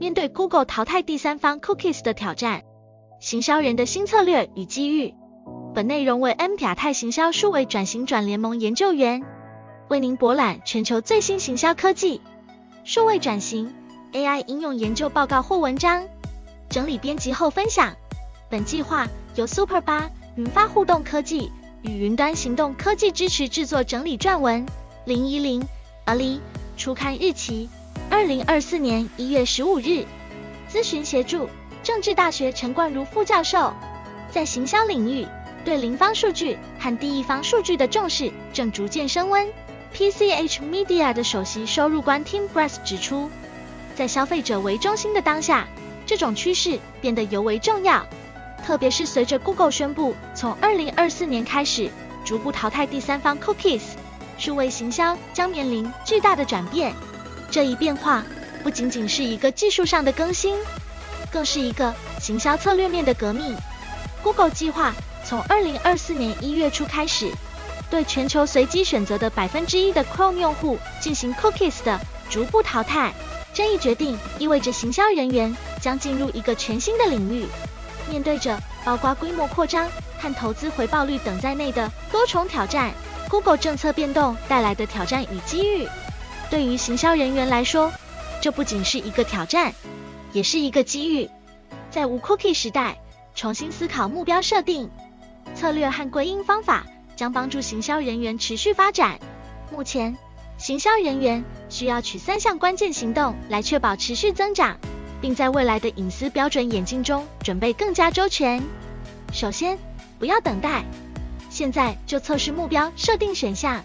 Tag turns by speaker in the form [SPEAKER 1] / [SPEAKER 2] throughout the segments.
[SPEAKER 1] 面对 Google 淘汰第三方 Cookies 的挑战，行销人的新策略与机遇。本内容为 M 亚太行销数位转型转联盟研究员为您博览全球最新行销科技、数位转型、AI 应用研究报告或文章，整理编辑后分享。本计划由 Super 八云发互动科技与云端行动科技支持制作整理撰文。零一零 Ali 初刊日期。二零二四年一月十五日，咨询协助政治大学陈冠如副教授，在行销领域对零方数据和第一方数据的重视正逐渐升温。PCH Media 的首席收入官 Tim Brass 指出，在消费者为中心的当下，这种趋势变得尤为重要，特别是随着 Google 宣布从二零二四年开始逐步淘汰第三方 Cookies，数位行销将面临巨大的转变。这一变化不仅仅是一个技术上的更新，更是一个行销策略面的革命。Google 计划从二零二四年一月初开始，对全球随机选择的百分之一的 Chrome 用户进行 Cookies 的逐步淘汰。这一决定意味着行销人员将进入一个全新的领域，面对着包括规模扩张和投资回报率等在内的多重挑战。Google 政策变动带来的挑战与机遇。对于行销人员来说，这不仅是一个挑战，也是一个机遇。在无 cookie 时代，重新思考目标设定、策略和归因方法，将帮助行销人员持续发展。目前，行销人员需要取三项关键行动来确保持续增长，并在未来的隐私标准演进中准备更加周全。首先，不要等待，现在就测试目标设定选项。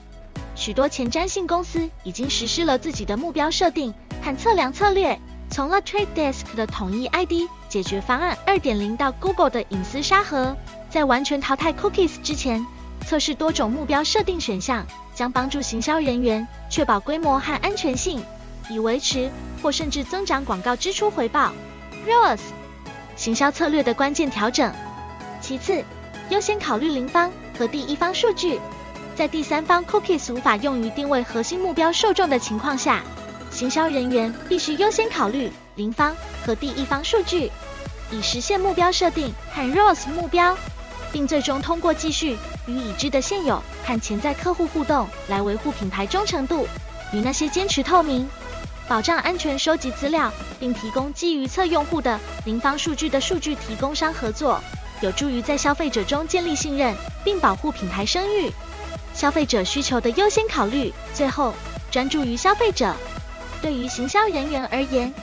[SPEAKER 1] 许多前瞻性公司已经实施了自己的目标设定和测量策略，从了 Trade Desk 的统一 ID 解决方案2.0到 Google 的隐私沙盒，在完全淘汰 Cookies 之前，测试多种目标设定选项，将帮助行销人员确保规模和安全性，以维持或甚至增长广告支出回报。ROAS 行销策略的关键调整。其次，优先考虑零方和第一方数据。在第三方 cookies 无法用于定位核心目标受众的情况下，行销人员必须优先考虑零方和第一方数据，以实现目标设定和 ROAS 目标，并最终通过继续与已知的现有和潜在客户互动来维护品牌忠诚度。与那些坚持透明、保障安全收集资料并提供基于测用户的零方数据的数据提供商合作，有助于在消费者中建立信任并保护品牌声誉。消费者需求的优先考虑，最后专注于消费者。对于行销人员而言，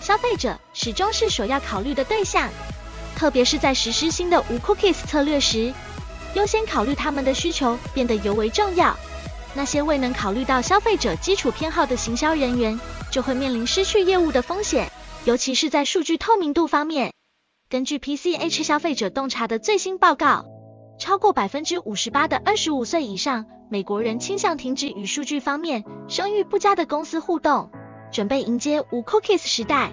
[SPEAKER 1] 消费者始终是首要考虑的对象，特别是在实施新的无 cookies 策略时，优先考虑他们的需求变得尤为重要。那些未能考虑到消费者基础偏好的行销人员，就会面临失去业务的风险，尤其是在数据透明度方面。根据 PCH 消费者洞察的最新报告。超过百分之五十八的二十五岁以上美国人倾向停止与数据方面声誉不佳的公司互动，准备迎接无 cookies 时代。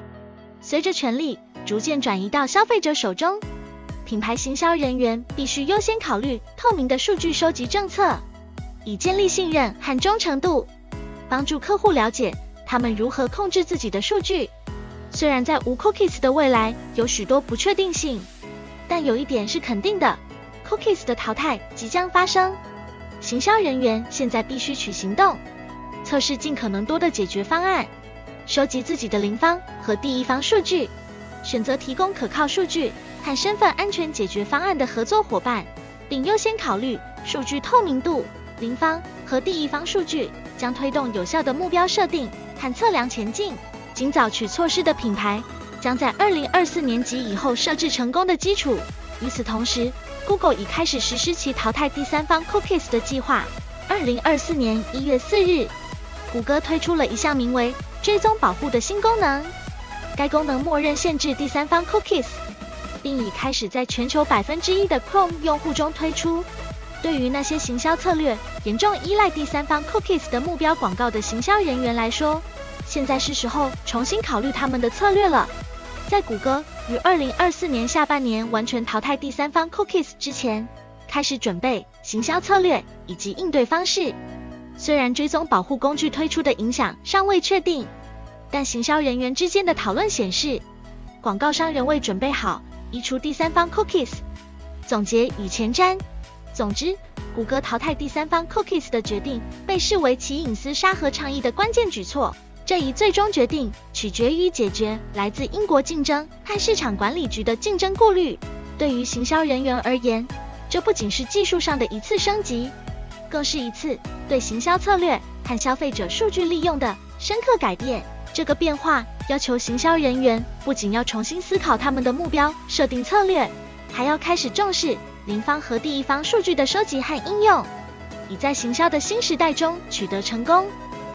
[SPEAKER 1] 随着权力逐渐转移到消费者手中，品牌行销人员必须优先考虑透明的数据收集政策，以建立信任和忠诚度，帮助客户了解他们如何控制自己的数据。虽然在无 cookies 的未来有许多不确定性，但有一点是肯定的。Cookies 的淘汰即将发生，行销人员现在必须取行动，测试尽可能多的解决方案，收集自己的零方和第一方数据，选择提供可靠数据和身份安全解决方案的合作伙伴，并优先考虑数据透明度。零方和第一方数据将推动有效的目标设定和测量前进。尽早取措施的品牌将在二零二四年及以后设置成功的基础。与此同时，Google 已开始实施其淘汰第三方 Cookies 的计划。二零二四年一月四日，谷歌推出了一项名为“追踪保护”的新功能。该功能默认限制第三方 Cookies，并已开始在全球百分之一的 Chrome 用户中推出。对于那些行销策略严重依赖第三方 Cookies 的目标广告的行销人员来说，现在是时候重新考虑他们的策略了。在谷歌于二零二四年下半年完全淘汰第三方 cookies 之前，开始准备行销策略以及应对方式。虽然追踪保护工具推出的影响尚未确定，但行销人员之间的讨论显示，广告商仍未准备好移除第三方 cookies。总结与前瞻。总之，谷歌淘汰第三方 cookies 的决定被视为其隐私沙盒倡议的关键举措。这一最终决定取决于解决来自英国竞争和市场管理局的竞争顾虑。对于行销人员而言，这不仅是技术上的一次升级，更是一次对行销策略和消费者数据利用的深刻改变。这个变化要求行销人员不仅要重新思考他们的目标设定策略，还要开始重视。零方和第一方数据的收集和应用，以在行销的新时代中取得成功。